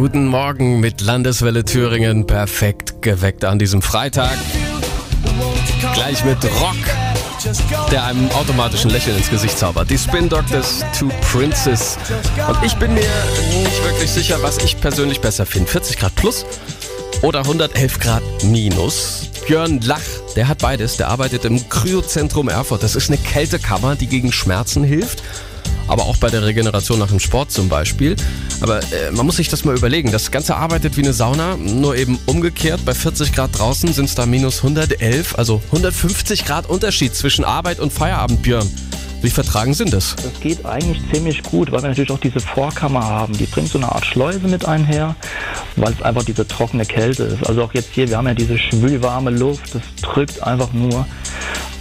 Guten Morgen mit Landeswelle Thüringen. Perfekt geweckt an diesem Freitag. Gleich mit Rock, der einem automatischen Lächeln ins Gesicht zaubert. Die Spin Doctors Two Princes. Und ich bin mir nicht wirklich sicher, was ich persönlich besser finde. 40 Grad plus oder 111 Grad minus. Björn Lach, der hat beides. Der arbeitet im Kryozentrum Erfurt. Das ist eine Kältekammer, die gegen Schmerzen hilft aber auch bei der Regeneration nach dem Sport zum Beispiel. Aber äh, man muss sich das mal überlegen. Das Ganze arbeitet wie eine Sauna, nur eben umgekehrt. Bei 40 Grad draußen sind es da minus 111, also 150 Grad Unterschied zwischen Arbeit und Feierabend, Björn. Wie vertragen sind das? Das geht eigentlich ziemlich gut, weil wir natürlich auch diese Vorkammer haben. Die bringt so eine Art Schleuse mit einher, weil es einfach diese trockene Kälte ist. Also auch jetzt hier, wir haben ja diese schwülwarme Luft, das drückt einfach nur.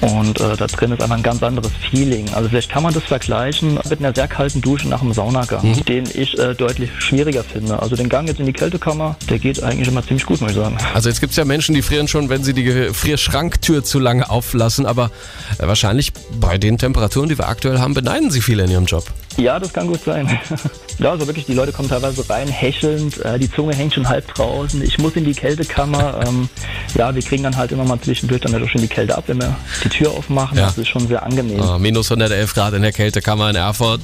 Und äh, da drin ist einfach ein ganz anderes Feeling. Also vielleicht kann man das vergleichen mit einer sehr kalten Dusche nach einem Saunagang, mhm. den ich äh, deutlich schwieriger finde. Also den Gang jetzt in die Kältekammer, der geht eigentlich immer ziemlich gut, muss ich sagen. Also jetzt gibt es ja Menschen, die frieren schon, wenn sie die Gefrierschranktür zu lange auflassen. Aber äh, wahrscheinlich bei den Temperaturen, die wir aktuell haben, beneiden sie viele in ihrem Job. Ja, das kann gut sein. ja, also wirklich, die Leute kommen teilweise rein, hechelnd, äh, die Zunge hängt schon halb draußen. Ich muss in die Kältekammer. Ähm, ja, wir kriegen dann halt immer mal zwischendurch dann halt auch schon die Kälte ab, wenn wir die die Tür aufmachen. Ja. Das ist schon sehr angenehm. Oh, minus 111 Grad in der Kältekammer in Erfurt.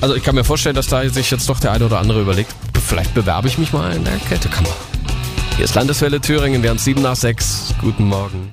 Also ich kann mir vorstellen, dass da sich jetzt doch der eine oder andere überlegt, vielleicht bewerbe ich mich mal in der Kältekammer. Hier ist Landeswelle Thüringen, wir haben 7 nach 6. Guten Morgen.